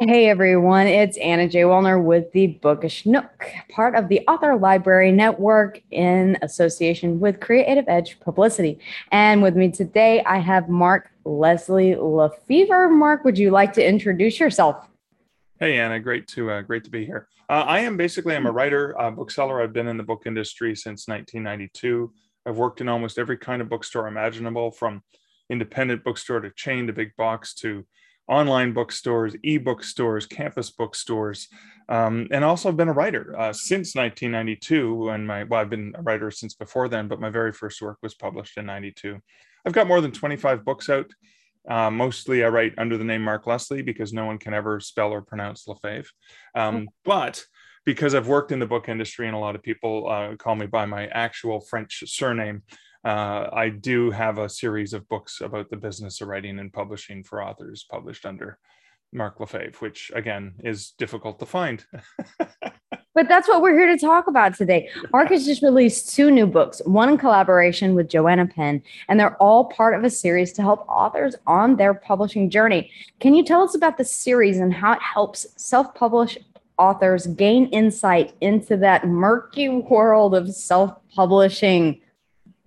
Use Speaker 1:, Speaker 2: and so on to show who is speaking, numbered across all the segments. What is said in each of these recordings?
Speaker 1: Hey everyone, it's Anna J. Wellner with the Bookish Nook, part of the Author Library Network in association with Creative Edge Publicity. And with me today, I have Mark Leslie Lefebvre. Mark, would you like to introduce yourself?
Speaker 2: Hey Anna, great to uh, great to be here. Uh, I am basically I'm a writer, bookseller. I've been in the book industry since 1992. I've worked in almost every kind of bookstore imaginable, from independent bookstore to chain to big box to online bookstores, e-book stores, campus bookstores, um, and also I've been a writer uh, since 1992. And my well, I've been a writer since before then, but my very first work was published in '92. I've got more than 25 books out. Uh, mostly I write under the name Mark Leslie because no one can ever spell or pronounce Lefebvre. Um, hmm. but because I've worked in the book industry and a lot of people uh, call me by my actual French surname, uh, I do have a series of books about the business of writing and publishing for authors published under Mark Lefebvre, which again is difficult to find.
Speaker 1: but that's what we're here to talk about today. Mark has just released two new books, one in collaboration with Joanna Penn, and they're all part of a series to help authors on their publishing journey. Can you tell us about the series and how it helps self publish authors gain insight into that murky world of self publishing?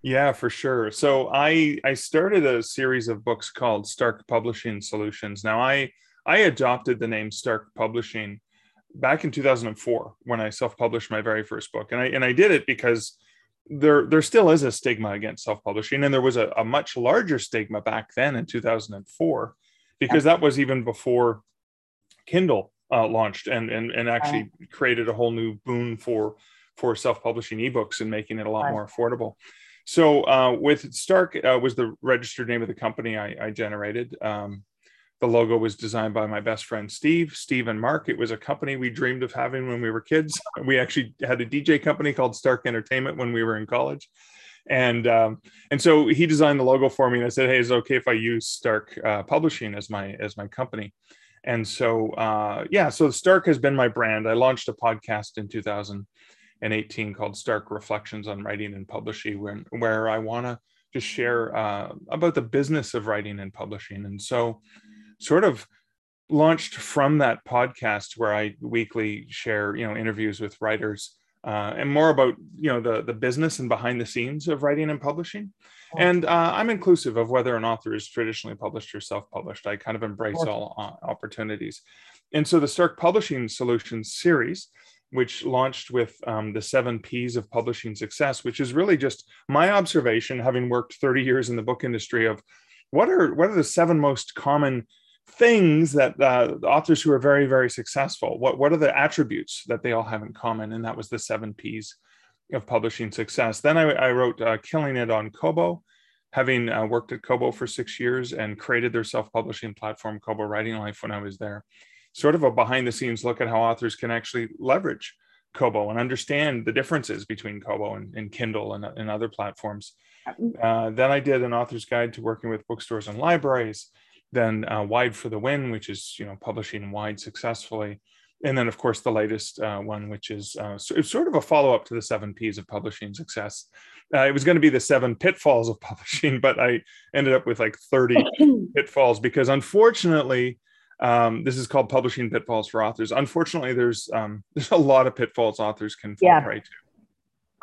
Speaker 2: Yeah, for sure. So I I started a series of books called Stark Publishing Solutions. Now I I adopted the name Stark Publishing back in 2004 when I self-published my very first book. And I and I did it because there there still is a stigma against self-publishing and there was a, a much larger stigma back then in 2004 because that was even before Kindle uh, launched and, and and actually created a whole new boon for for self-publishing ebooks and making it a lot more affordable. So uh, with Stark uh, was the registered name of the company I, I generated. Um, the logo was designed by my best friend Steve, Steve and Mark. It was a company we dreamed of having when we were kids. We actually had a DJ company called Stark Entertainment when we were in college, and um, and so he designed the logo for me. And I said, "Hey, is it okay if I use Stark uh, Publishing as my as my company?" And so uh, yeah, so Stark has been my brand. I launched a podcast in 2000 and 18 called Stark Reflections on Writing and Publishing, when, where I want to just share uh, about the business of writing and publishing. And so, sort of launched from that podcast where I weekly share, you know, interviews with writers uh, and more about, you know, the the business and behind the scenes of writing and publishing. And uh, I'm inclusive of whether an author is traditionally published or self-published. I kind of embrace all uh, opportunities. And so the Stark Publishing Solutions series which launched with um, the seven P's of publishing success, which is really just my observation, having worked 30 years in the book industry, of what are what are the seven most common things that uh, authors who are very very successful what what are the attributes that they all have in common? And that was the seven p's of publishing success. Then i, I wrote uh, killing it on kobo having uh, worked at kobo for six years and created their self-publishing platform kobo writing life when i was there sort of a behind the scenes look at how authors can actually leverage Kobo and understand the differences between Kobo and, and Kindle and, and, other platforms. Uh, then I did an author's guide to working with bookstores and libraries. Then uh, Wide for the Win, which is you know publishing wide successfully, and then of course the latest uh, one, which is uh, so sort of a follow up to the seven P's of publishing success. Uh, it was going to be the seven pitfalls of publishing, but I ended up with like thirty pitfalls because unfortunately um, this is called publishing pitfalls for authors. Unfortunately, there's um, there's a lot of pitfalls authors can fall yeah. prey to.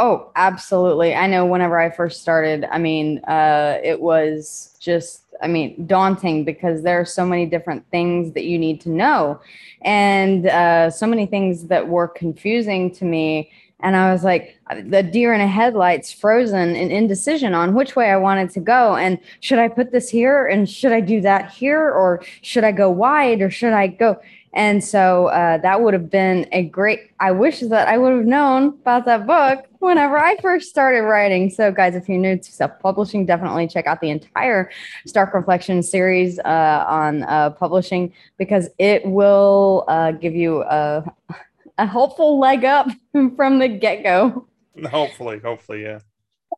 Speaker 1: Oh, absolutely. I know whenever I first started, I mean, uh, it was just, I mean, daunting because there are so many different things that you need to know and uh, so many things that were confusing to me and I was like, the deer in a headlights, frozen in indecision on which way I wanted to go. And should I put this here? And should I do that here? Or should I go wide? Or should I go? And so uh, that would have been a great. I wish that I would have known about that book whenever I first started writing. So, guys, if you're new to self publishing, definitely check out the entire Stark Reflection series uh, on uh, publishing because it will uh, give you a a helpful leg up from the get go.
Speaker 2: Hopefully, hopefully, yeah.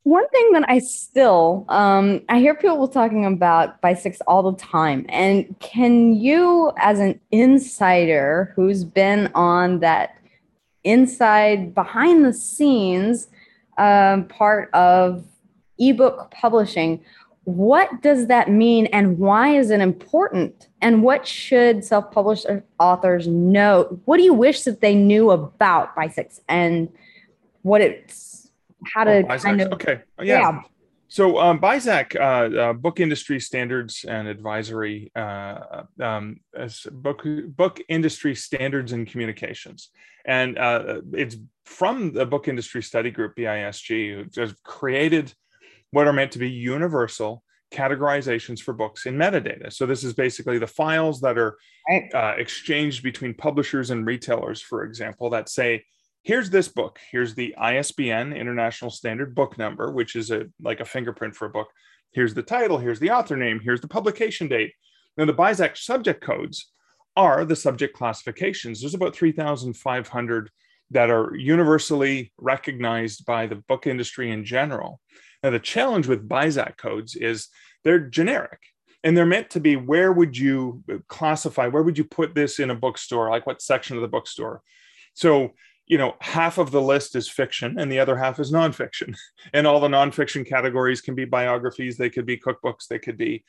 Speaker 1: One thing that I still, um, I hear people talking about BISACs all the time. And can you, as an insider who's been on that inside, behind the scenes um, part of ebook publishing, what does that mean and why is it important? And what should self published authors know? What do you wish that they knew about BISAC and what it's, how to
Speaker 2: oh,
Speaker 1: kind of.
Speaker 2: Okay. yeah. yeah so um, BISAC, uh, uh, Book Industry Standards and Advisory, uh, um, book book industry standards and communications, and uh, it's from the Book Industry Study Group (BISG), who has created what are meant to be universal categorizations for books in metadata. So this is basically the files that are right. Uh, exchanged between publishers and retailers, for example, that say here's this book. Here's the ISBN, International Standard Book Number, which is a like a fingerprint for a book. Here's the title. Here's the author name. Here's the publication date. Now the BISAC subject codes are the subject classifications. There's about 3,500 that are universally recognized by the book industry in general. Now the challenge with BISAC codes is they're generic and they're meant to be where would you classify where would you put this in a bookstore like what section of the bookstore? So you know half of the list is fiction and the other half is nonfiction. And all the nonfiction categories can be biographies they could be cookbooks they could be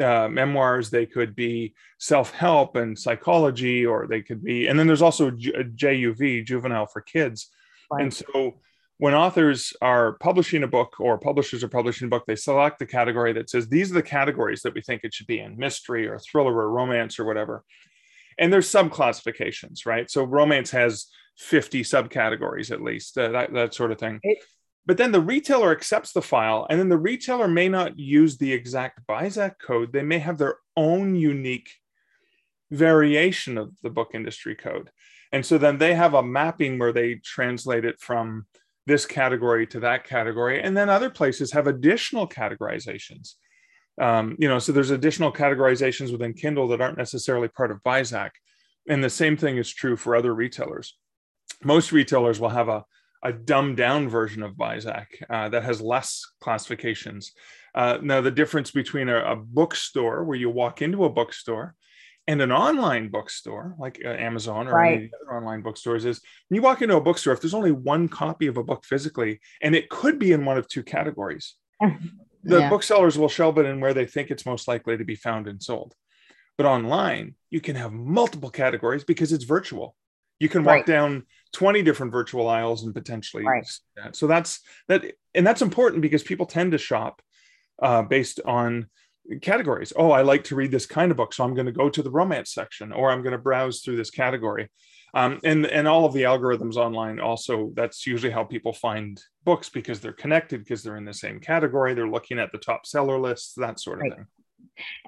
Speaker 2: uh, memoirs they could be self-help and psychology or they could be and then there's also juv juvenile for kids. Right. and so when authors are publishing a book or publishers are publishing a book they select the category that says these are the categories that we think it should be in mystery or thriller or romance or whatever and there's some classifications right so romance has 50 subcategories at least, uh, that, that sort of thing. It, but then the retailer accepts the file, and then the retailer may not use the exact BISAC code. They may have their own unique variation of the book industry code. And so then they have a mapping where they translate it from this category to that category. And then other places have additional categorizations. Um, you know, so there's additional categorizations within Kindle that aren't necessarily part of BISAC. And the same thing is true for other retailers most retailers will have a, a dumbed down version of BISAC uh, that has less classifications. Uh, now, the difference between a, a, bookstore where you walk into a bookstore and an online bookstore like uh, Amazon or right. any other online bookstores is when you walk into a bookstore, if there's only one copy of a book physically, and it could be in one of two categories, the yeah. booksellers will shelve it in where they think it's most likely to be found and sold. But online, you can have multiple categories because it's virtual. You can walk right. down 20 different virtual aisles and potentially right. that. so that's that and that's important because people tend to shop uh, based on categories oh i like to read this kind of book so i'm going to go to the romance section or i'm going to browse through this category um, and and all of the algorithms online also that's usually how people find books because they're connected because they're in the same category they're looking at the top seller lists that sort of right. thing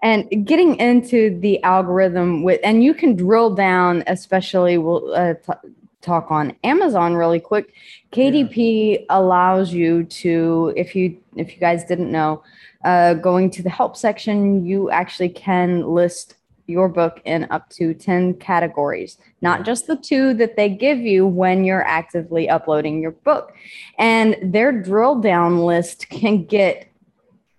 Speaker 1: and getting into the algorithm with and you can drill down especially we'll uh, t- talk on Amazon really quick. KDP yeah. allows you to, if you if you guys didn't know, uh, going to the help section, you actually can list your book in up to 10 categories, not just the two that they give you when you're actively uploading your book. And their drill down list can get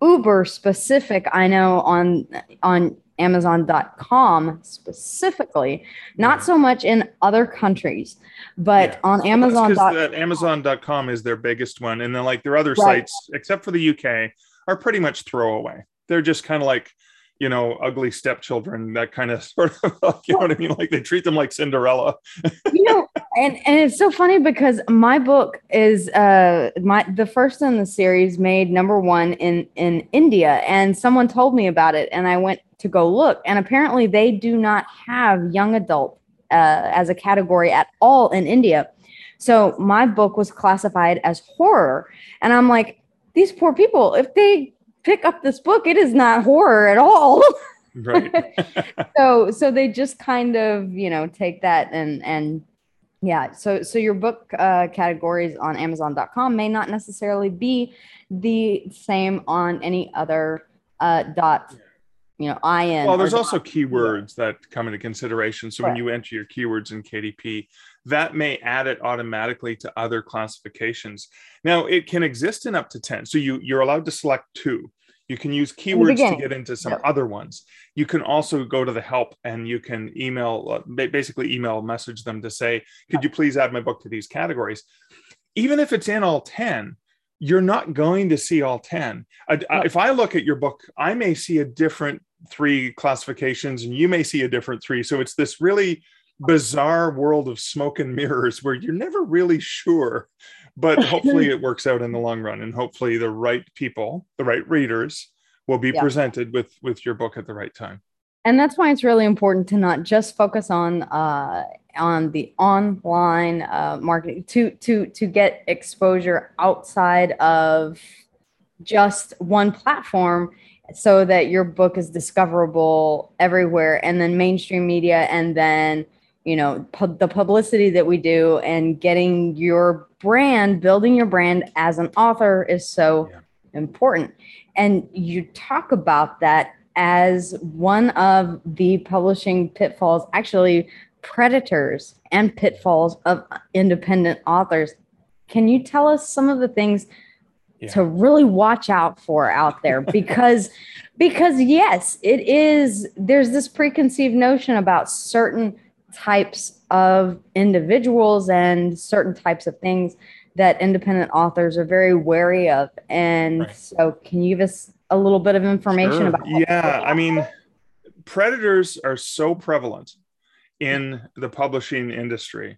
Speaker 1: uber specific. I know on on Amazon.com specifically, not so much in other countries, but yeah. on Amazon.
Speaker 2: Amazon.com is their biggest one. And then, like, their other right. sites, except for the UK, are pretty much throwaway. They're just kind of like, you know, ugly stepchildren, that kind of sort of, you know what I mean? Like they treat them like Cinderella.
Speaker 1: you know, and, and it's so funny because my book is uh my the first in the series made number one in in India, and someone told me about it, and I went to go look. And apparently, they do not have young adult uh, as a category at all in India. So my book was classified as horror. And I'm like, these poor people, if they pick up this book, it is not horror at all. right. so so they just kind of, you know, take that and and yeah, so so your book uh, categories on Amazon.com may not necessarily be the same on any other uh, dot you know, IN.
Speaker 2: Well, there's also keywords that come into consideration. So right. when you enter your keywords in KDP, that may add it automatically to other classifications. Now it can exist in up to 10. So you you're allowed to select two. You can use keywords to get into some yep. other ones. You can also go to the help and you can email, uh, basically email message them to say, could you please add my book to these categories? Even if it's in all 10, you're not going to see all 10. I, I, if I look at your book, I may see a different three classifications and you may see a different three. So it's this really bizarre world of smoke and mirrors where you're never really sure. But hopefully it works out in the long run and hopefully the right people, the right readers will be yeah. presented with with your book at the right time.
Speaker 1: And that's why it's really important to not just focus on uh, on the online uh, marketing to to to get exposure outside of just one platform so that your book is discoverable everywhere and then mainstream media and then you know the publicity that we do and getting your brand building your brand as an author is so yeah. important and you talk about that as one of the publishing pitfalls actually predators and pitfalls of independent authors can you tell us some of the things yeah. to really watch out for out there because because yes it is there's this preconceived notion about certain types of individuals and certain types of things that independent authors are very wary of and right. so can you give us a little bit of information sure. about
Speaker 2: yeah i mean predators are so prevalent in the publishing industry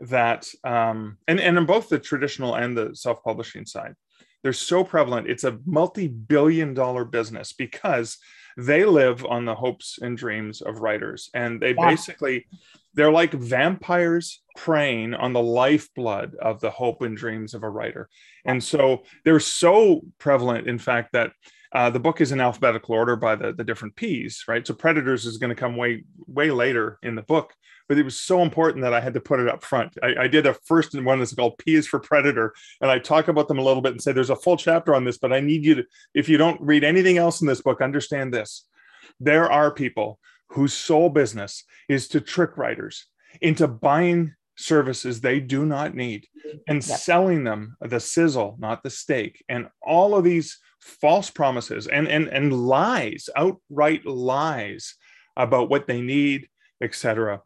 Speaker 2: that um and and in both the traditional and the self-publishing side they're so prevalent. It's a multi billion dollar business because they live on the hopes and dreams of writers. And they yeah. basically, they're like vampires preying on the lifeblood of the hope and dreams of a writer. And so they're so prevalent, in fact, that uh, the book is in alphabetical order by the, the different P's, right? So Predators is going to come way, way later in the book but it was so important that I had to put it up front. I, I did a first one that's called P is for Predator, and I talk about them a little bit and say there's a full chapter on this, but I need you to, if you don't read anything else in this book, understand this. There are people whose sole business is to trick writers into buying services they do not need and yep. selling them the sizzle, not the steak, and all of these false promises and and and lies, outright lies about what they need, etc.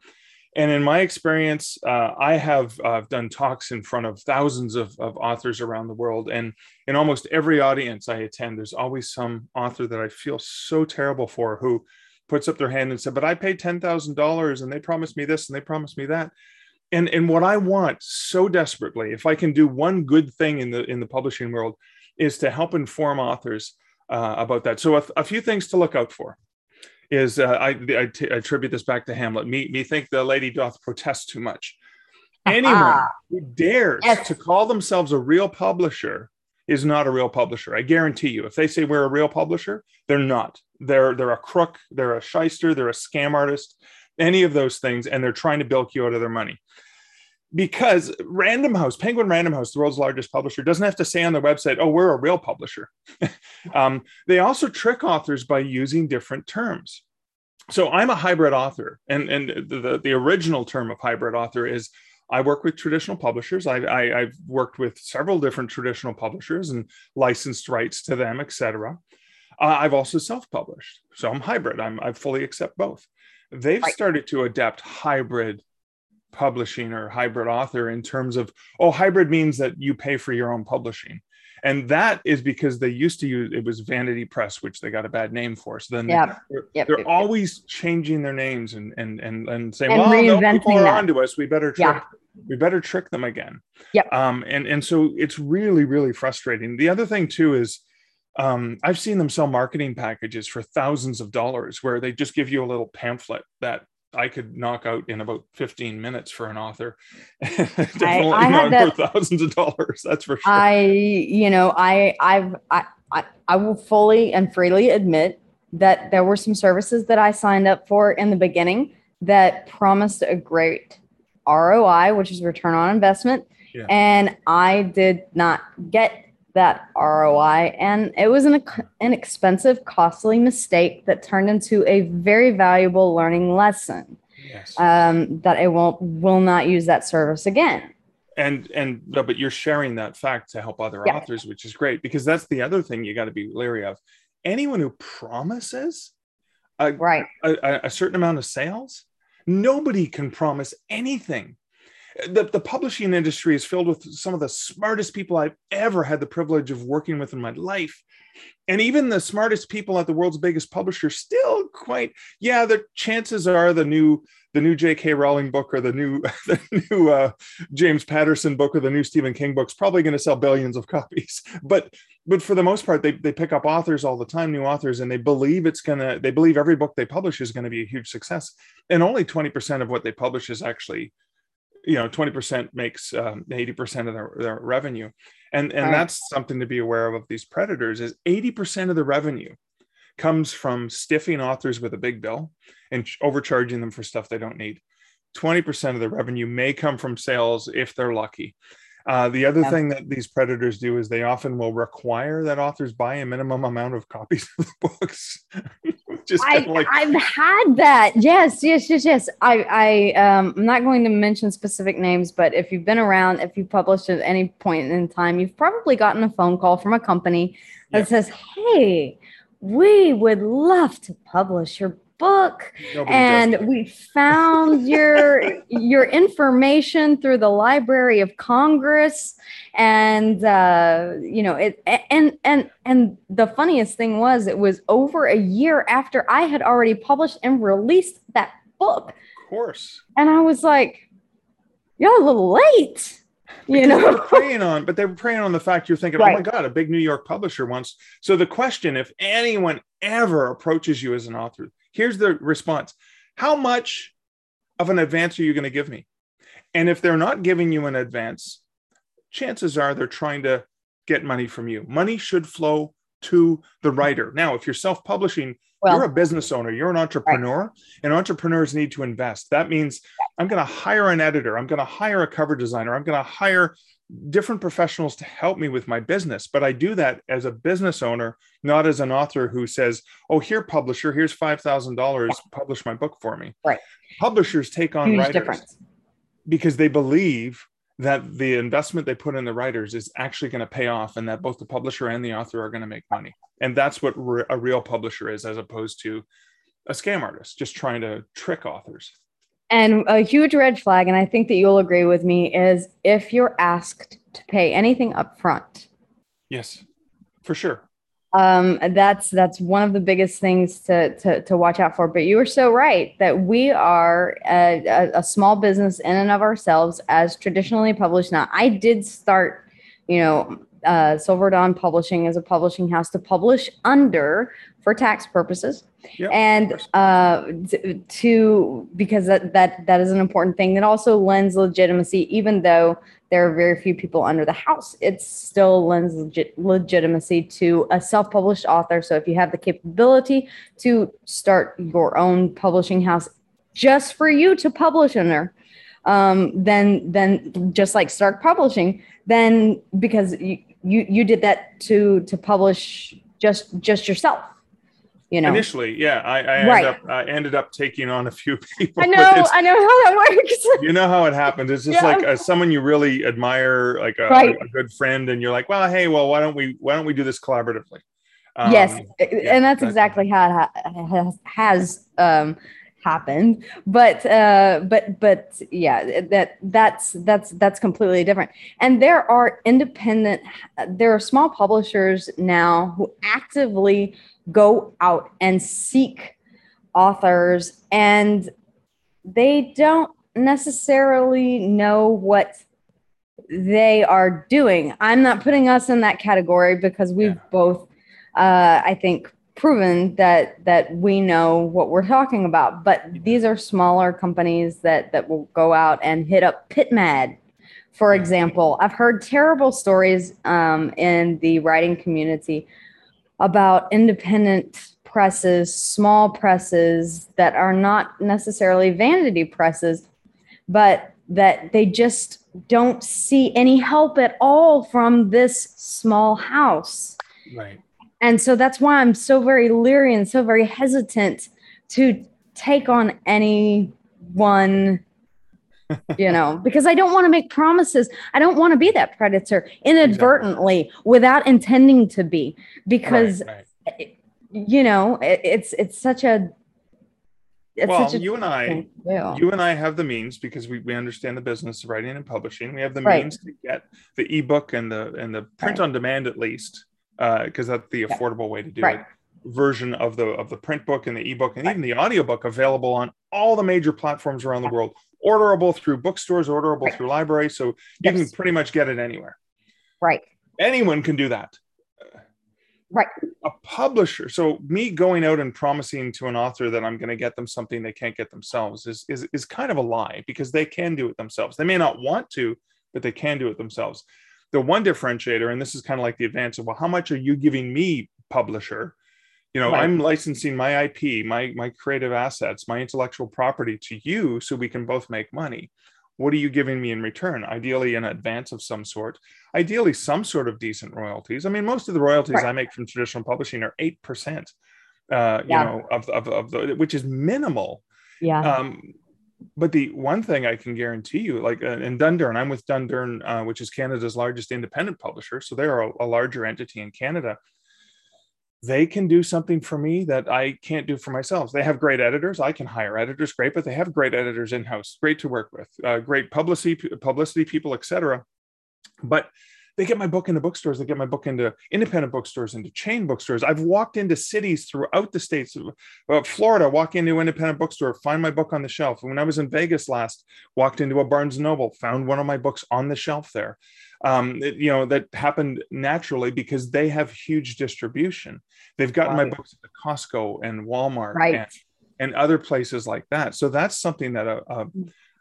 Speaker 2: And in my experience, uh, I have uh, done talks in front of thousands of, of, authors around the world. And in almost every audience I attend, there's always some author that I feel so terrible for who puts up their hand and said, But I paid $10,000 and they promised me this and they promised me that. And, and what I want so desperately, if I can do one good thing in the in the publishing world, is to help inform authors uh, about that. So a, a few things to look out for is uh, I, I, t- attribute this back to Hamlet. Me, me think the lady doth protest too much. Anyone who dares yes. to call themselves a real publisher is not a real publisher. I guarantee you. If they say we're a real publisher, they're not. They're they're a crook. They're a shyster. They're a scam artist. Any of those things, and they're trying to bilk you out of their money because Random House, Penguin Random House, the world's largest publisher, doesn't have to say on their website, oh, we're a real publisher. um, they also trick authors by using different terms. So I'm a hybrid author, and, and the, the, original term of hybrid author is I work with traditional publishers. I, I, have worked with several different traditional publishers and licensed rights to them, etc. Uh, I've also self-published, so I'm hybrid. I'm I fully accept both. They've right. started to adapt hybrid publishing or hybrid author in terms of oh hybrid means that you pay for your own publishing. And that is because they used to use it was vanity press which they got a bad name for. So then yep. they're, yep, they're yep, always changing their names and and and, and saying and well no, people are onto us. We better trick, yeah. we better trick them again.
Speaker 1: Yeah
Speaker 2: um and and so it's really really frustrating. The other thing too is um, I've seen them sell marketing packages for thousands of dollars where they just give you a little pamphlet that I could knock out in about 15 minutes for an author. Definitely I, I not that, for thousands of dollars. That's for sure.
Speaker 1: I, you know, I, I've, I, I, I will fully and freely admit that there were some services that I signed up for in the beginning that promised a great ROI, which is return on investment. Yeah. And I did not get that ROI. And it was an, an expensive, costly mistake that turned into a very valuable learning lesson. Yes. Um, that I won't will not use that service again.
Speaker 2: And and but you're sharing that fact to help other yeah. authors, which is great because that's the other thing you got to be leery of. Anyone who promises a,
Speaker 1: right
Speaker 2: a, a certain amount of sales, nobody can promise anything the, the publishing industry is filled with some of the smartest people I've ever had the privilege of working with in my life. And even the smartest people at the world's biggest publisher still quite, yeah, the chances are the new the new J.K. Rowling book or the new the new uh, James Patterson book or the new Stephen King book's probably going to sell billions of copies. But but for the most part, they they pick up authors all the time, new authors, and they believe it's gonna. They believe every book they publish is going to be a huge success. And only twenty percent of what they publish is actually you know 20% makes um, 80% of their, their revenue and and right. that's something to be aware of of these predators is 80% of the revenue comes from stiffing authors with a big bill and overcharging them for stuff they don't need 20% of the revenue may come from sales if they're lucky uh, the other yeah. thing that these predators do is they often will require that authors buy a minimum amount of copies of the books.
Speaker 1: Just I, like- I've had that. Yes, yes, yes, yes. I, I, um, I'm not going to mention specific names, but if you've been around, if you published at any point in time, you've probably gotten a phone call from a company that yeah. says, "Hey, we would love to publish your book Nobody and we found your your information through the library of congress. And uh, you know it and and and the funniest thing was it was over a year after i had already published and released that book.
Speaker 2: Of course.
Speaker 1: And i was like you're a little late you know
Speaker 2: they were preying on but they were preying on the fact you're thinking right. oh my god a big new york publisher wants so the question if anyone ever approaches you as an author Here's the response How much of an advance are you going to give me? And if they're not giving you an advance, chances are they're trying to get money from you. Money should flow to the writer. Now, if you're self publishing, well, you're a business owner, you're an entrepreneur, right. and entrepreneurs need to invest. That means I'm going to hire an editor, I'm going to hire a cover designer, I'm going to hire different professionals to help me with my business but i do that as a business owner not as an author who says oh here publisher here's $5000 publish my book for me.
Speaker 1: Right.
Speaker 2: Publishers take on Huge writers difference. because they believe that the investment they put in the writers is actually going to pay off and that both the publisher and the author are going to make money. And that's what re- a real publisher is as opposed to a scam artist just trying to trick authors
Speaker 1: and a huge red flag, and I think that you'll agree with me, is if you're asked to pay anything up front.
Speaker 2: Yes, for sure.
Speaker 1: Um, that's that's one of the biggest things to, to to watch out for. But you are so right that we are a, a, a small business in and of ourselves as traditionally published. Now, I did start, you know, uh, Silver Dawn Publishing as a publishing house to publish under for tax purposes. Yep, and uh, to because that, that that is an important thing that also lends legitimacy even though there are very few people under the house it still lends legit, legitimacy to a self-published author. So if you have the capability to start your own publishing house just for you to publish under um, then then just like Stark Publishing, then because you, you you did that to to publish just just yourself you know.
Speaker 2: Initially yeah i, I right. ended, up, I ended up taking on a few people.
Speaker 1: I know i know how that works.
Speaker 2: You know how it happens. It's just yeah. like uh, someone you really admire like a, right. a, good friend and you're like well hey well why don't we why don't we do this collaboratively?
Speaker 1: Um, yes yeah, and that's, that's exactly how it ha- has um happened. But uh but but yeah that that's that's that's completely different. And there are independent there are small publishers now who actively go out and seek authors and they don't necessarily know what they are doing. I'm not putting us in that category because we've yeah. both uh i think proven that that we know what we're talking about. But these are smaller companies that that will go out and hit up pitmad for example. I've heard terrible stories um, in the writing community about independent presses small presses that are not necessarily vanity presses but that they just don't see any help at all from this small house.
Speaker 2: Right.
Speaker 1: And so that's why I'm so very leery and so very hesitant to take on anyone, you know, because I don't want to make promises. I don't want to be that predator inadvertently exactly. without intending to be, because, right, right. you know, it, it's, it's such a, it's
Speaker 2: well,
Speaker 1: such a
Speaker 2: you and I,
Speaker 1: thing to do.
Speaker 2: you and I have the means because we, we understand the business of writing and publishing. We have the
Speaker 1: Right.
Speaker 2: means to get the ebook and the and the print on demand at least, uh, because that's the affordable way to do it. Version of the of the print book and the ebook and even the audiobook available on all the major platforms around the world. Orderable through bookstores, orderable
Speaker 1: Right.
Speaker 2: through libraries, so you
Speaker 1: Yes.
Speaker 2: can pretty much get it anywhere.
Speaker 1: right.
Speaker 2: Anyone can do that.
Speaker 1: Right.
Speaker 2: a publisher so me going out and promising to an author that i'm going to get them something they can't get themselves is, is is kind of a lie because they can do it themselves they may not want to but they can do it themselves the one differentiator and this is kind of like the advance of well how much are you giving me publisher you know
Speaker 1: Right.
Speaker 2: i'm licensing my ip my my creative assets my intellectual property to you so we can both make money what are you giving me in return ideally an advance of some sort ideally some sort of decent royalties i mean most of the royalties
Speaker 1: Right.
Speaker 2: i make from traditional publishing are 8% uh, you
Speaker 1: Yeah.
Speaker 2: know of, of, of the which is minimal
Speaker 1: Yeah.
Speaker 2: um, but the one thing I can guarantee you, like uh, in Dundurn, I'm with Dundurn, uh, which is Canada's largest independent publisher. So they're a, a larger entity in Canada. They can do something for me that I can't do for myself. They have great editors. I can hire editors, great, but they have great editors in house, great to work with, uh, great publicity, publicity people, etc. But they get my book into bookstores. They get my book into independent bookstores, into chain bookstores. I've walked into cities throughout the states. Uh, Florida, walk into an independent bookstore, find my book on the shelf. When I was in Vegas last, walked into a Barnes Noble, found one of my books on the shelf there. Um, you know that happened naturally because they have huge distribution. They've gotten my books at Costco and Walmart
Speaker 1: Right.
Speaker 2: and, and other places like that. So that's something that a, a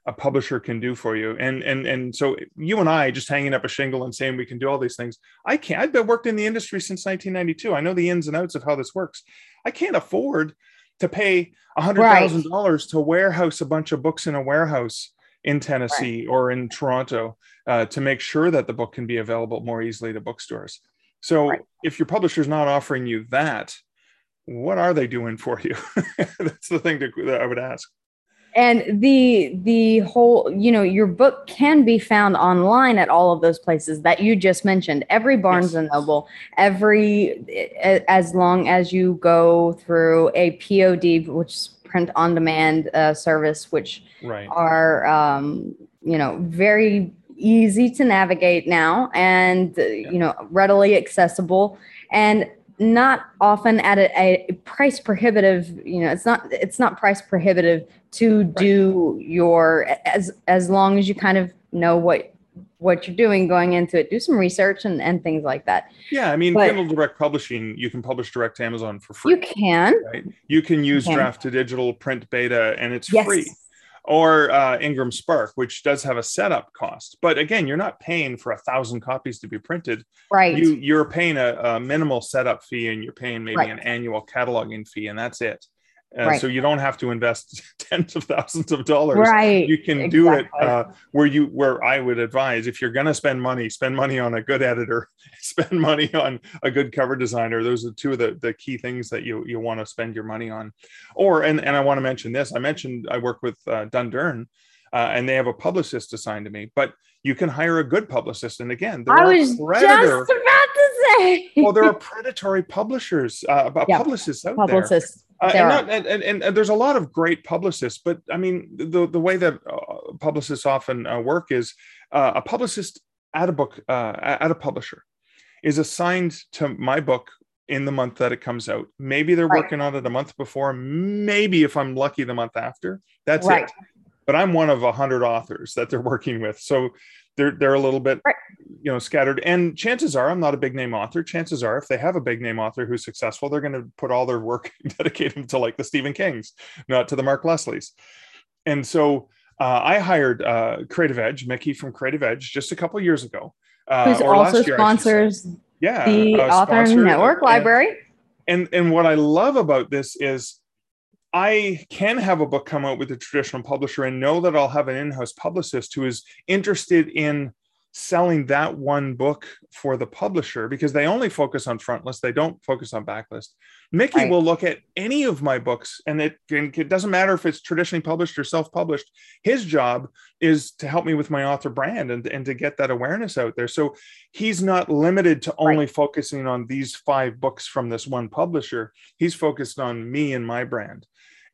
Speaker 2: a publisher can do for you. And and and so you and I just hanging up a shingle and saying we can do all these things. I can't. I've been worked in the industry since 1992. I know the ins and outs of how this works. I can't afford to pay a hundred thousand dollars to warehouse a bunch of books in a warehouse in Tennessee or in Toronto uh, to make sure that the book can be available more easily to bookstores. So
Speaker 1: Right.
Speaker 2: if your publisher's not offering you that, what are they doing for you? That's the thing to, that I would ask.
Speaker 1: and the the whole you know your book can be found online at all of those places that you just mentioned every barnes
Speaker 2: Yes.
Speaker 1: and noble every as long as you go through a pod which is print on demand uh, service which
Speaker 2: Right.
Speaker 1: are um, you know very easy to navigate now and uh, you know readily accessible and not often at a, a price prohibitive you know it's not it's not price prohibitive to do your as as long as you kind of know what what you're doing going into it do some research and, and things like that
Speaker 2: Yeah, I mean,
Speaker 1: But-
Speaker 2: Kindle Direct Publishing, you can publish direct to Amazon for free.
Speaker 1: you can
Speaker 2: right? You can use
Speaker 1: can.
Speaker 2: draft to digital print beta, and it's
Speaker 1: yes
Speaker 2: free. Or uh, Ingram Spark, which does have a setup cost, but again, you're not paying for a thousand copies to be printed.
Speaker 1: right
Speaker 2: You you're paying a, a minimal setup fee, and you're paying maybe
Speaker 1: Right.
Speaker 2: an annual cataloging fee, and that's it. Uh,
Speaker 1: Right.
Speaker 2: So you don't have to invest tens of thousands of dollars.
Speaker 1: Right.
Speaker 2: You can do it uh, where you where i would advise if you're going to spend money spend money on a good editor spend money on a good cover designer. Those are two of the, the key things that you you want to spend your money on. Or and, and i want to mention this i mentioned i work with uh, dundurn uh, and they have a publicist assigned to me but you can hire a good publicist and again there
Speaker 1: i
Speaker 2: are
Speaker 1: was
Speaker 2: predator.
Speaker 1: just about to say.
Speaker 2: Well there are predatory publishers uh,
Speaker 1: Yeah.
Speaker 2: publicists out there.
Speaker 1: Publicists
Speaker 2: uh, and, not, and, and, and there's a lot of great publicists, but I mean, the, the way that uh, publicists often uh, work is uh, a publicist at a book, uh, at a publisher is assigned to my book in the month that it comes out. Maybe they're
Speaker 1: Right.
Speaker 2: working on it a month before, maybe if I'm lucky, the month after. That's
Speaker 1: Right.
Speaker 2: it. But I'm one of a hundred authors that they're working with. So they're, they're a little bit
Speaker 1: Right.
Speaker 2: you know scattered and chances are i'm not a big name author chances are if they have a big name author who's successful they're going to put all their work dedicate them to like the stephen kings not to the mark leslies and so uh, i hired uh, creative edge mickey from creative edge just a couple years ago uh,
Speaker 1: who's also
Speaker 2: year, I should say.
Speaker 1: sponsors
Speaker 2: yeah
Speaker 1: the
Speaker 2: uh,
Speaker 1: author network
Speaker 2: and-
Speaker 1: library
Speaker 2: and and what i love about this is i can have a book come out with a traditional publisher and know that i'll have an in-house publicist who is interested in selling that one book for the publisher because they only focus on frontlist they don't focus on backlist. Mickey
Speaker 1: Right.
Speaker 2: will look at any of my books and it, and it doesn't matter if it's traditionally published or self-published. His job is to help me with my author brand and, and to get that awareness out there. So he's not limited to only focusing on these five books from this one publisher. He's focused on me and my brand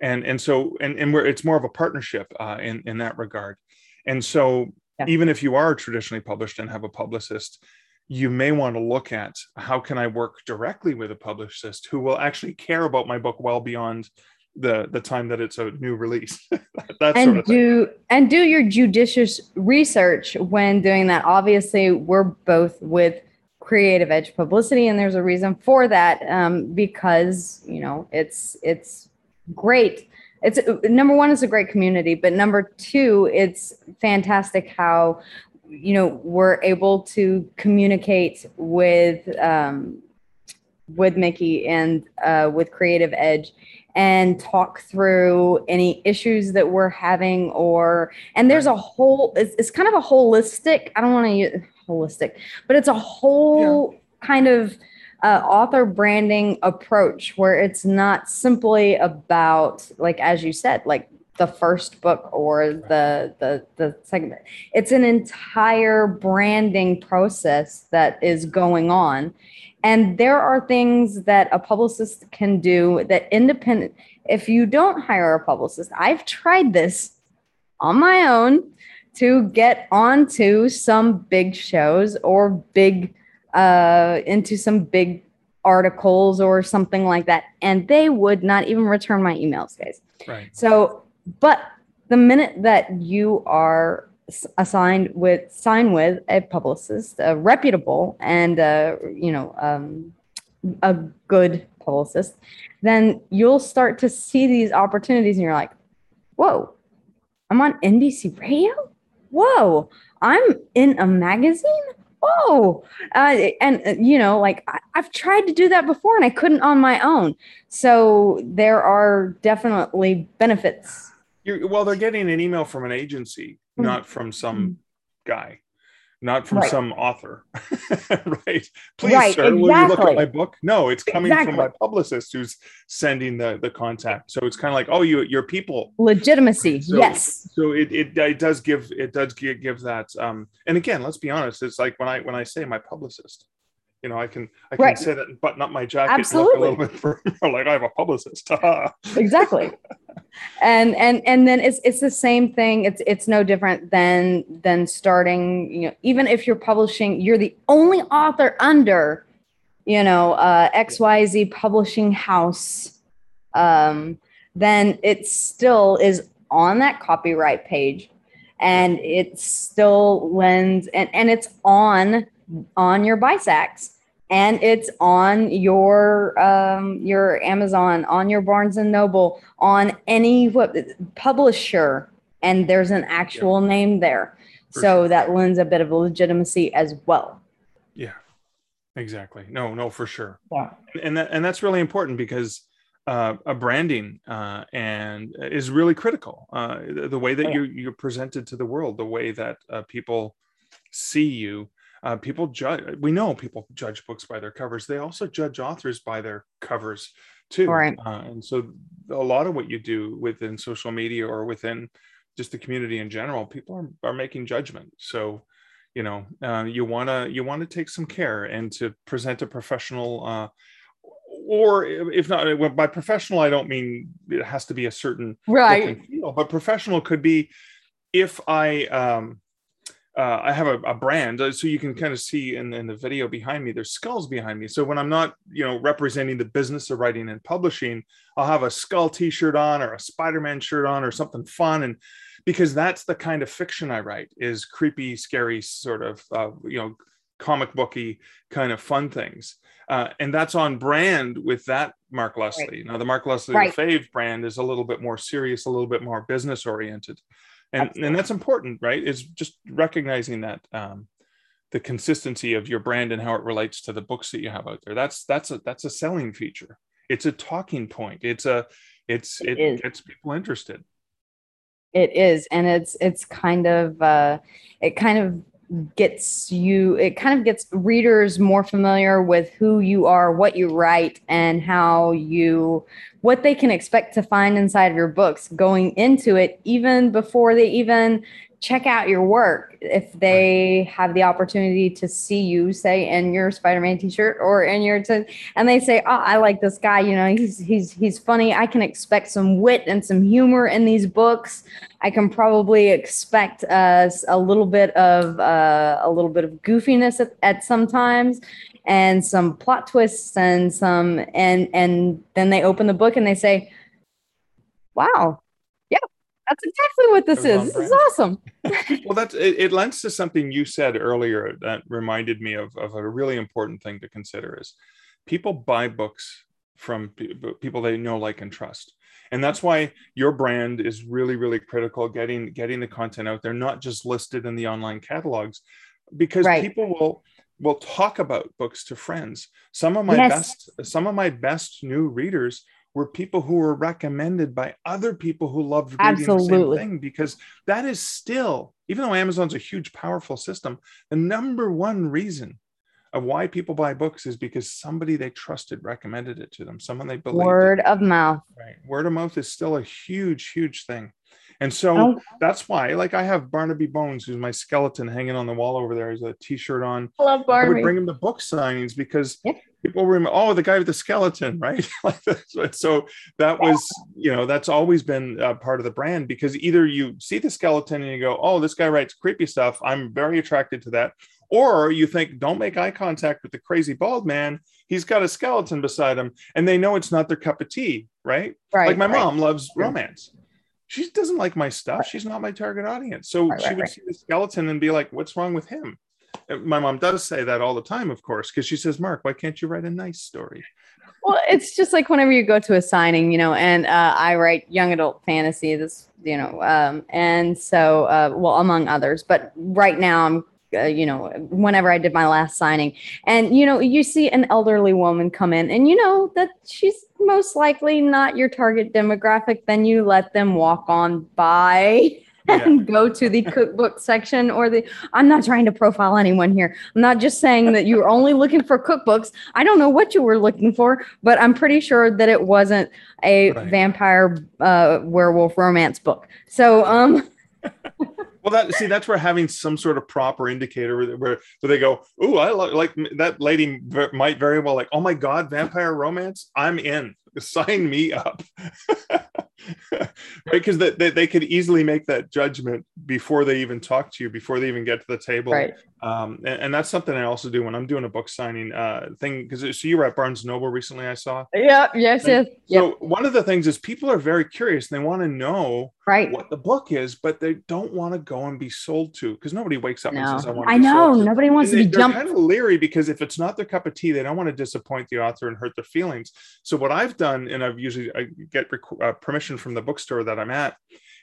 Speaker 2: and and so and and where it's more of a partnership uh, in in that regard and so yeah. even if you are traditionally published and have a publicist you may want to look at how can i work directly with a publicist who will actually care about my book well beyond the the time that it's a new release
Speaker 1: that and sort of do thing. and do your judicious research when doing that obviously we're both with creative edge publicity and there's a reason for that um, because you know it's it's great it's number one it's a great community but number two it's fantastic how you know we're able to communicate with um, with mickey and uh, with creative edge and talk through any issues that we're having or and there's a whole it's, it's kind of a holistic i don't want to use holistic but it's a whole yeah. kind of uh, author branding approach where it's not simply about like as you said like the first book or the the the second it's an entire branding process that is going on. And there are things that a publicist can do that independent if you don't hire a publicist i've tried this on my own to get onto some big shows or big uh, into some big articles or something like that and they would not even return my emails guys
Speaker 2: right
Speaker 1: so but the minute that you are assigned with sign with a publicist, a reputable and uh, you know um, a good publicist, then you'll start to see these opportunities, and you're like, "Whoa, I'm on NBC Radio! Whoa, I'm in a magazine! Whoa!" Uh, and uh, you know, like I, I've tried to do that before, and I couldn't on my own. So there are definitely benefits.
Speaker 2: You're, well, they're getting an email from an agency not from some mm. guy not from right. some author right please right, sir exactly. will you look at my book no it's coming exactly. from my publicist who's sending the the contact so it's kind of like oh you your people
Speaker 1: legitimacy so, yes
Speaker 2: so it, it it does give it does give, give that um and again let's be honest it's like when i when i say my publicist you know, I can I can right. say that and button up my jacket
Speaker 1: Absolutely.
Speaker 2: a little bit for like I have a publicist.
Speaker 1: exactly. And and and then it's it's the same thing. It's it's no different than than starting, you know, even if you're publishing, you're the only author under, you know, uh XYZ publishing house, um, then it still is on that copyright page and it still lends and, and it's on on your BISACs and it's on your um, your Amazon, on your Barnes and Noble, on any what publisher, and there's an actual yeah. name there. For so sure. that lends a bit of legitimacy as well.
Speaker 2: Yeah, exactly. No, no, for sure.
Speaker 1: Yeah,
Speaker 2: and that and that's really important because uh, a branding uh, and is really critical. Uh, the, the, way that yeah. you you're presented to the world, the way that uh, people see you uh, people judge we know people judge books by their covers. They also judge authors by their covers too.
Speaker 1: Right.
Speaker 2: uh, and so a lot of what you do within social media or within just the community in general people are, are making judgment. So you know uh, you want to you want to take some care and to present a professional uh, or if not by professional i don't mean it has to be a certain
Speaker 1: right.
Speaker 2: feel, but professional could be if i um uh, I have a, a, brand, uh, so you can kind of see in, in, the video behind me. There's skulls behind me. So when I'm not, you know, representing the business of writing and publishing, I'll have a skull T-shirt on or a Spider-Man shirt on or something fun, and because that's the kind of fiction I write is creepy, scary, sort of, uh, you know, comic booky kind of fun things. Uh, and that's on brand with that Mark Leslie. Right. Now the Mark Leslie right. Fave brand is a little bit more serious, a little bit more business oriented and and that's important right? Is just recognizing that um, the consistency of your brand and how it relates to the books that you have out there. That's that's a that's a selling feature. It's a talking point. It's a it's it, it gets people interested.
Speaker 1: It is. And it's it's kind of uh it kind of gets you it kind of gets readers more familiar with who you are what you write and how you what they can expect to find inside of your books going into it even before they even check out your work if they have the opportunity to see you say in your spider-man t-shirt or in your t- and they say oh i like this guy you know he's he's he's funny. I can expect some wit and some humor in these books. I can probably expect uh, a little bit of uh, a little bit of goofiness at, at sometimes and some plot twists and some and and then they open the book and they say wow that's exactly what this is. This is awesome.
Speaker 2: well, that's it, it lends to something you said earlier that reminded me of, of a really important thing to consider is people buy books from people they know, like, and trust. And that's why your brand is really, really critical getting getting the content out there, not just listed in the online catalogs, because right. people will will talk about books to friends. Some of my yes. best some of my best new readers were people who were recommended by other people who loved reading Absolutely. the same thing because that is still even though amazon's a huge powerful system the number one reason of why people buy books is because somebody they trusted recommended it to them someone they believed
Speaker 1: word of mouth.
Speaker 2: Right. Word of mouth is still a huge huge thing and so oh. that's why, like, I have Barnaby Bones, who's my skeleton hanging on the wall over there. He's a t-shirt on.
Speaker 1: I love Barnaby.
Speaker 2: I would bring him to book signings because yeah. people remember, oh, the guy with the skeleton, right? so that was, you know, that's always been part of the brand because either you see the skeleton and you go, oh, this guy writes creepy stuff. I'm very attracted to that. Or you think, don't make eye contact with the crazy bald man. He's got a skeleton beside him, and they know it's not their cup of tea, right? Right. Like my right. mom loves romance she doesn't like my stuff. She's not my target audience. So right, she right, would right. see the skeleton and be like, what's wrong with him? And my mom does say that all the time, of course, because she says, Mark, why can't you write a nice story?
Speaker 1: Well, it's just like whenever you go to a signing, you know, and uh, I write young adult fantasy, this, you know, um, and so, uh, well, among others, but right now I'm uh, you know, whenever I did my last signing. And, you know, you see an elderly woman come in and you know that she's most likely not your target demographic, then you let them walk on by. and yeah. go to the cookbook section or the I'm not trying to profile anyone here. I'm not just saying that you were only looking for cookbooks. I don't know what you were looking for, but I'm pretty sure that it wasn't a right. vampire uh, werewolf romance book. So um
Speaker 2: well that see that's where having some sort of proper indicator where, where, where they go oh i lo- like that lady might very well like oh my god vampire romance? I'm in. Sign me up. Right? Because they, they, they, could easily make that judgment before they even talk to you before they even get to the table.
Speaker 1: Right.
Speaker 2: Um, and, and, that's something i also do when i'm doing a book signing uh, thing because so you were at barnes noble recently i saw?
Speaker 1: Yeah yes and yes
Speaker 2: so one of the things is people are very curious and they want to know
Speaker 1: right.
Speaker 2: what the book is but they don't want to go and be sold to because nobody wakes up
Speaker 1: no.
Speaker 2: and
Speaker 1: says i want i know nobody wants
Speaker 2: and
Speaker 1: to be
Speaker 2: they,
Speaker 1: jumped
Speaker 2: kind of leery because if it's not their cup of tea they don't want to disappoint the author and hurt their feelings. So what i've done and i've usually I get rec- uh, permission from the bookstore that i'm at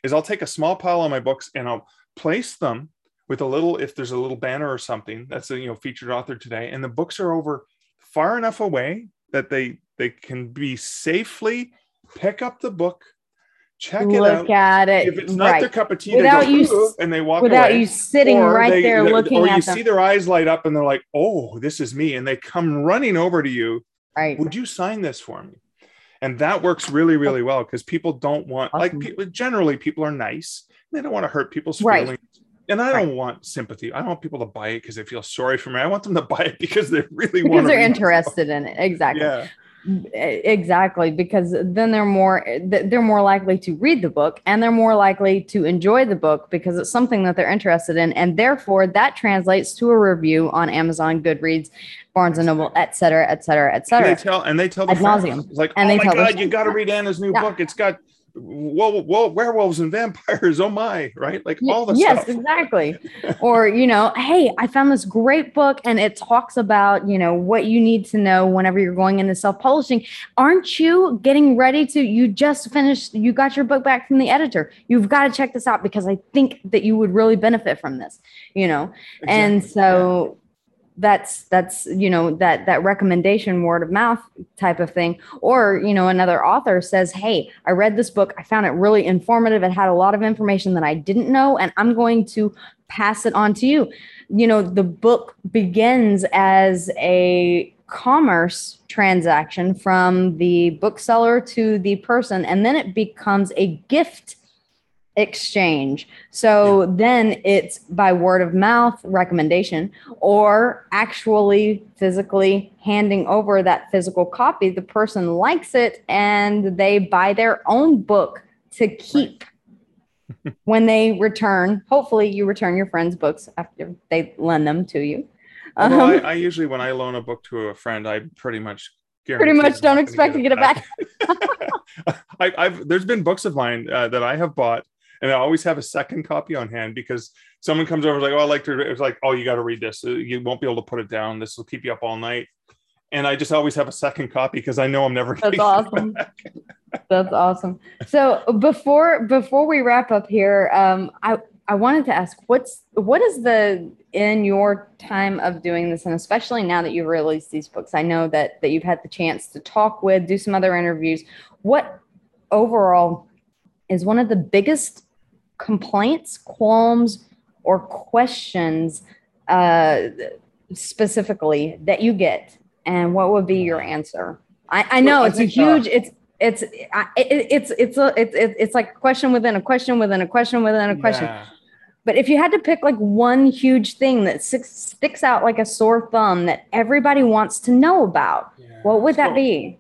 Speaker 2: is i'll take a small pile of my books and i'll place them with a little if there's a little banner or something that's a you know featured author today and the books are over far enough away that they they can be safely pick up the book check
Speaker 1: it out.
Speaker 2: Look
Speaker 1: at it.
Speaker 2: If it's not right. their cup of tea, without they go, you, and they walk
Speaker 1: without
Speaker 2: away.
Speaker 1: you sitting or right
Speaker 2: they,
Speaker 1: there looking
Speaker 2: or you
Speaker 1: them.
Speaker 2: see their eyes light up and they're like, "Oh, this is me," and they come running over to you.
Speaker 1: Right.
Speaker 2: Would you sign this for me? And that works really, really well because people don't want awesome. like people generally people are nice. They don't want to hurt people's feelings. Right. And I don't want sympathy. I don't want people to buy it because they feel sorry for me. I want them to buy it because they really
Speaker 1: because
Speaker 2: want.
Speaker 1: Because they're interested in it. Exactly.
Speaker 2: Yeah
Speaker 1: exactly because then they're more they're more likely to read the book and they're more likely to enjoy the book because it's something that they're interested in and therefore that translates to a review on amazon goodreads barnes and noble et cetera et cetera et cetera
Speaker 2: and they tell and they tell the friends, like and oh my god you got to read anna's new yeah. book it's got whoa, whoa, werewolves and vampires. Oh my, right? Like all the
Speaker 1: yes,
Speaker 2: stuff.
Speaker 1: exactly. or, you know, hey, I found this great book and it talks about, you know, what you need to know whenever you're going into self publishing. Aren't you getting ready to? You just finished, you got your book back from the editor. You've got to check this out because I think that you would really benefit from this, you know? Exactly. And so, that's that's you know that that recommendation word of mouth type of thing. Or you know another author says hey i read this book. I found it really informative. It had a lot of information that i didn't know and i'm going to pass it on to you. You know the book begins as a commerce transaction from the bookseller to the person and then it becomes a gift exchange. So yeah. then it's by word of mouth recommendation or actually physically handing over that physical copy. The person likes it and they buy their own book to keep. Right. when they return, hopefully you return your friend's books after they lend them to you.
Speaker 2: Um, I, I usually, when I loan a book to a friend, I pretty much
Speaker 1: pretty much don't expect to get it back.
Speaker 2: I, have there's been books of mine uh, that I have bought and I always have a second copy on hand because someone comes over like, oh, I like to. It's like, oh, you got to read this. You won't be able to put it down. This will keep you up all night. And I just always have a second copy because I know I'm never.
Speaker 1: That's awesome. That's awesome. So before before we wrap up here, um, I I wanted to ask what's what is the in your time of doing this and especially now that you've released these books i know that that you've had the chance to talk with do some other interviews what overall is one of the biggest complaints, qualms, or questions uh, specifically that you get, and what would be your answer? I, I know well, it's a huge. it's it's it, it's it's a, it's it's like a question within a question within a question within a question. Yeah. But if you had to pick like one huge thing that sticks out like a sore thumb that everybody wants to know about, yeah. what would that be?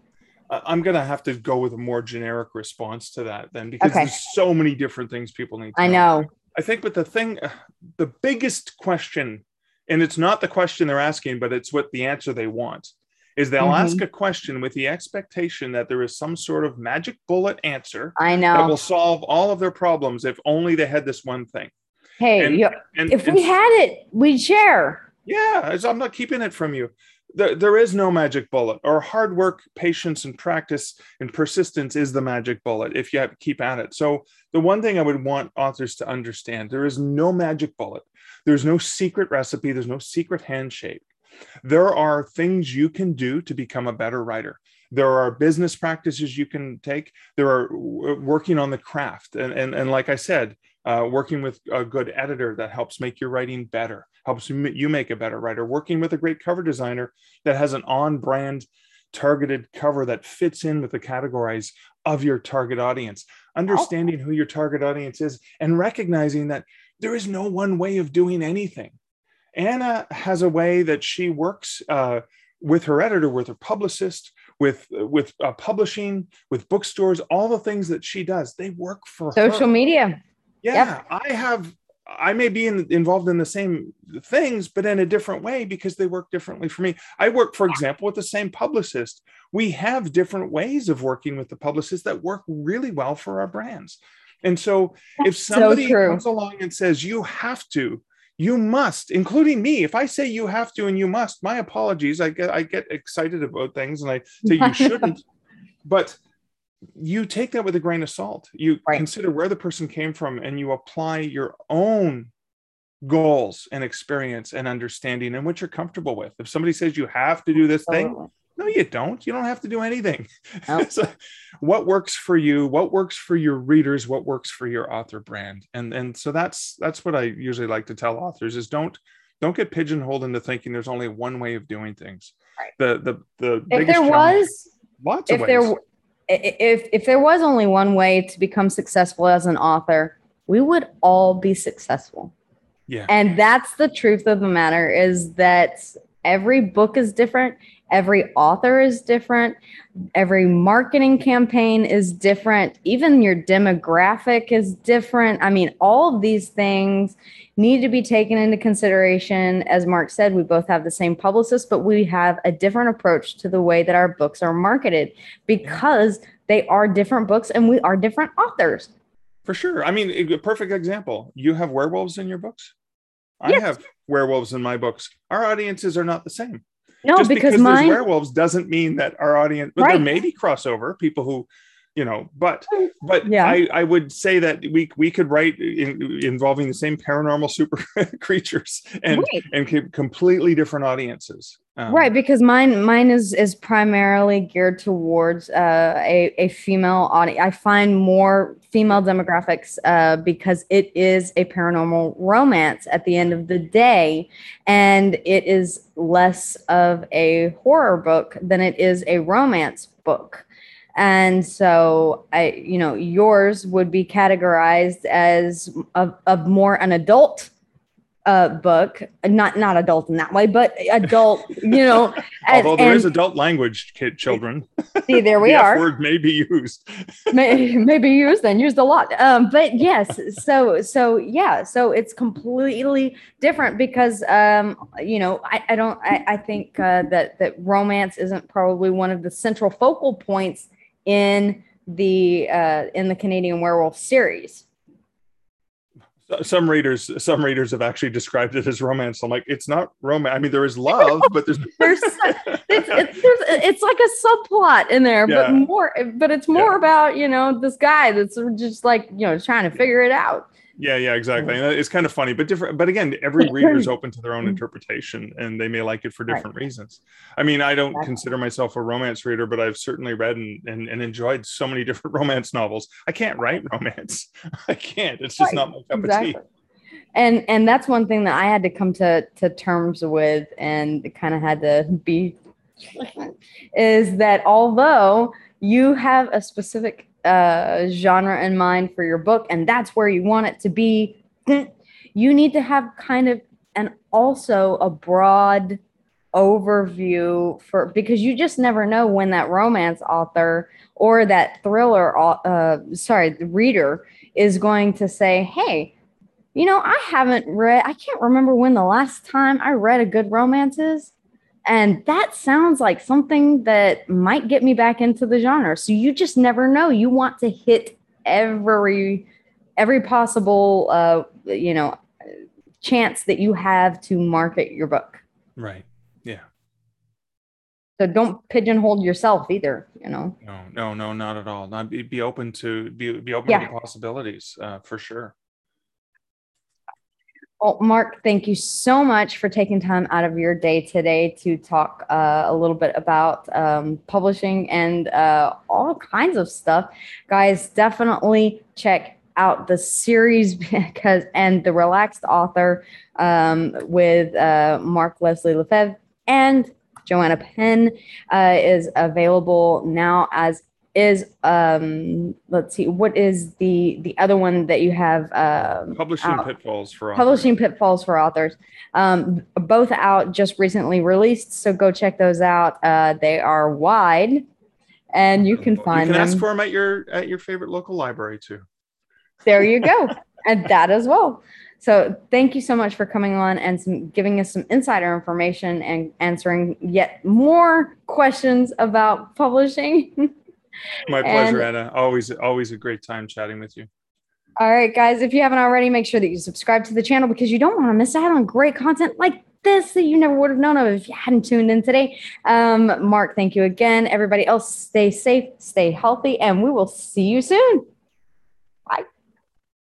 Speaker 2: I'm gonna have to go with a more generic response to that then because okay. there's so many different things people need.
Speaker 1: I know. know.
Speaker 2: I think, but the thing, the biggest question, and it's not the question they're asking, but it's what the answer they want is they'll mm-hmm. ask a question with the expectation that there is some sort of magic bullet answer.
Speaker 1: I know
Speaker 2: that will solve all of their problems if only they had this one thing.
Speaker 1: Hey, and, and, if and, we had it, we'd share.
Speaker 2: Yeah, I'm not keeping it from you there, there is no magic bullet or hard work patience and practice and persistence is the magic bullet if you keep at it. So the one thing i would want authors to understand there is no magic bullet. There's no secret recipe. There's no secret handshake. There are things you can do to become a better writer. There are business practices you can take. There are working on the craft. And and, and like i said uh, working with a good editor that helps make your writing better helps you make a better writer. Working with a great cover designer that has an on brand targeted cover that fits in with the categories of your target audience. Understanding who your target audience is and recognizing that there is no one way of doing anything. Anna has a way that she works uh, with her editor with her publicist with with uh, publishing with bookstores all the things that she does. They work for
Speaker 1: social
Speaker 2: her.
Speaker 1: media
Speaker 2: yeah yep. i have I may be in, involved in the same things, but in a different way because they work differently for me. I work, for example, with the same publicist. We have different ways of working with the publicist that work really well for our brands. And so, That's if somebody so comes along and says, you have to, you must, including me, if I say you have to and you must, my apologies. I get, I get excited about things and I say you shouldn't. but you take that with a grain of salt. You right. consider where the person came from and you apply your own goals and experience and understanding and what you're comfortable with. If somebody says you have to do this thing, no, you don't. You don't have to do anything. Nope. so what works for you? What works for your readers? What works for your author brand? And and so that's that's what I usually like to tell authors is don't don't get pigeonholed into thinking there's only one way of doing things. Right. The the the
Speaker 1: if there was
Speaker 2: lots of
Speaker 1: if
Speaker 2: ways.
Speaker 1: there if if there was only one way to become successful as an author, we would all be successful.
Speaker 2: Yeah.
Speaker 1: And that's the truth of the matter is that every book is different, every author is different, every marketing campaign is different, even your demographic is different. I mean, all of these things need to be taken into consideration. As Mark said, we both have the same publicist, but we have a different approach to the way that our books are marketed because they are different books and we are different authors.
Speaker 2: For sure. I mean, a perfect example. You have werewolves in your books. I yes. have werewolves in my books. Our audiences are not the same.
Speaker 1: No,
Speaker 2: Just
Speaker 1: because,
Speaker 2: because
Speaker 1: mine...
Speaker 2: there's werewolves doesn't mean that our audience, but right. there may be crossover, people who you know but but yeah. I, I would say that we we could write in, involving the same paranormal super creatures and right. and completely different audiences
Speaker 1: um, right because mine mine is is primarily geared towards uh, a, a female audience i find more female demographics uh, because it is a paranormal romance at the end of the day and it is less of a horror book than it is a romance book. And so I, you know, yours would be categorized as a, a more an adult uh, book, not not adult in that way, but adult, you know.
Speaker 2: As, Although there and, is adult language, kid children.
Speaker 1: See, there we
Speaker 2: the
Speaker 1: are.
Speaker 2: F word may be used.
Speaker 1: may, may be used and used a lot. Um, but yes, so so yeah, so it's completely different because um, you know I, I don't I, I think uh, that that romance isn't probably one of the central focal points in the uh, in the Canadian Werewolf series
Speaker 2: some readers some readers have actually described it as romance i'm like it's not romance i mean there is love but there's
Speaker 1: there's it's, it's, there's, it's like a subplot in there yeah. but more but it's more yeah. about you know this guy that's just like you know trying to figure it out
Speaker 2: yeah, yeah, exactly. And it's kind of funny, but different. But again, every reader is open to their own mm-hmm. interpretation, and they may like it for different right. reasons. I mean, I don't exactly. consider myself a romance reader, but I've certainly read and, and, and, enjoyed so many different romance novels. I can't write romance. I can't. It's just right. not my cup exactly. of tea.
Speaker 1: And and that's one thing that I had to come to to terms with, and kind of had to be, is that although you have a specific uh, genre in mind for your book, and that's where you want it to be, you need to have kind of and also a broad overview for because you just never know when that romance author or that thriller uh, sorry the reader is going to say hey you know i haven't read i can't remember when the last time i read a good romance is and that sounds like something that might get me back into the genre. So you just never know. You want to hit every every possible uh, you know chance that you have to market your book.
Speaker 2: Right. Yeah.
Speaker 1: So don't pigeonhole yourself either, you know.
Speaker 2: No, no, no, not at all. Not be, be open to be be open yeah. to possibilities uh, for sure.
Speaker 1: Well, Mark, thank you so much for taking time out of your day today to talk uh, a little bit about um, publishing and uh, all kinds of stuff. Guys, definitely check out the series because and the relaxed author um, with uh, Mark Leslie Lefebvre and Joanna Penn uh, is available now as is um let's see what is the the other one that you have um
Speaker 2: publishing out? pitfalls for
Speaker 1: authors. publishing pitfalls for authors um both out just recently released so go check those out uh they are wide and you can find
Speaker 2: you can
Speaker 1: them.
Speaker 2: ask for them at your at your favorite local library too
Speaker 1: there you go and that as well so thank you so much for coming on and some, giving us some insider information and answering yet more questions about publishing
Speaker 2: My pleasure, and, Anna. Always, always a great time chatting with you.
Speaker 1: All right, guys. If you haven't already, make sure that you subscribe to the channel because you don't want to miss out on great content like this that you never would have known of if you hadn't tuned in today. Um, Mark, thank you again. Everybody else, stay safe, stay healthy, and we will see you soon.